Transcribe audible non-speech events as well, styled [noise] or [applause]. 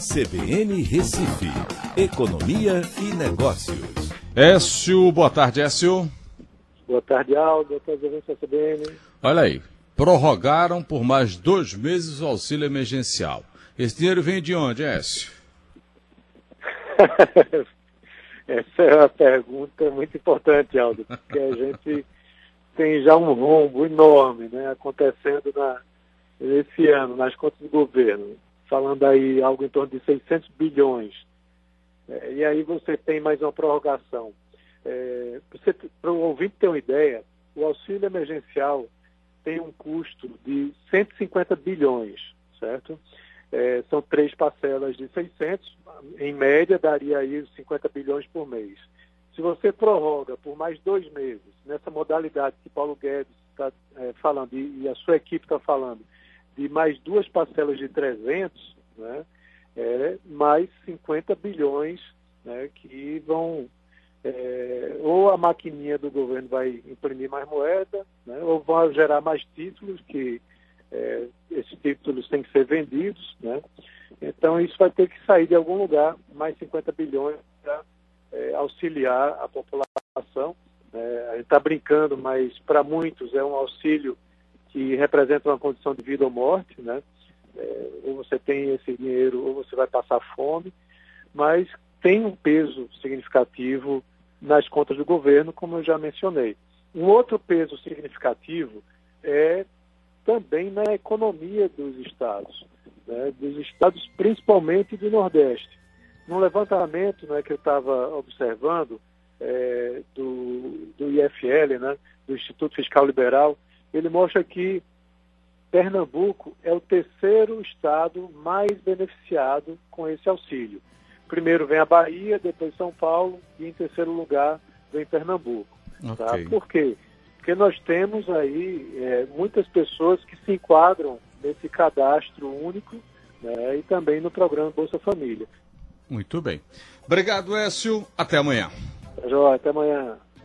CBN Recife, Economia e Negócios. Écio, boa tarde, Écio. Boa tarde, Aldo. Boa tarde, CBN. Olha aí, prorrogaram por mais dois meses o auxílio emergencial. Esse dinheiro vem de onde, Écio? [laughs] Essa é uma pergunta muito importante, Aldo, porque a gente tem já um rombo enorme né, acontecendo na, esse ano nas contas do governo, falando aí algo em torno de 600 bilhões. É, e aí você tem mais uma prorrogação. É, Para o ouvinte ter uma ideia, o auxílio emergencial tem um custo de 150 bilhões, certo? É, são três parcelas de 600, em média daria aí 50 bilhões por mês. Se você prorroga por mais dois meses, nessa modalidade que Paulo Guedes está é, falando e, e, a sua equipe está falando, de mais duas parcelas de 300, né, é, mais 50 bilhões né, que vão. É, ou a maquininha do governo vai imprimir mais moeda, né, ou vão gerar mais títulos, que é, esses títulos têm que ser vendidos. Né, então, isso vai ter que sair de algum lugar, mais 50 bilhões para é, auxiliar a população. É, a gente está brincando, mas para muitos é um auxílio que representa uma condição de vida ou morte, né? É, ou você tem esse dinheiro ou você vai passar fome, mas tem um peso significativo nas contas do governo, como eu já mencionei. Um outro peso significativo é também na economia dos estados, né? dos estados principalmente do Nordeste. Num levantamento né, que eu estava observando é, do, do IFL, né, do Instituto Fiscal Liberal, ele mostra que Pernambuco é o terceiro estado mais beneficiado com esse auxílio. Primeiro vem a Bahia, depois São Paulo e em terceiro lugar vem Pernambuco. Tá? Okay. Por quê? Porque nós temos aí é, muitas pessoas que se enquadram nesse cadastro único né, e também no programa Bolsa Família. Muito bem. Obrigado, Écio. Até amanhã. Tá até amanhã.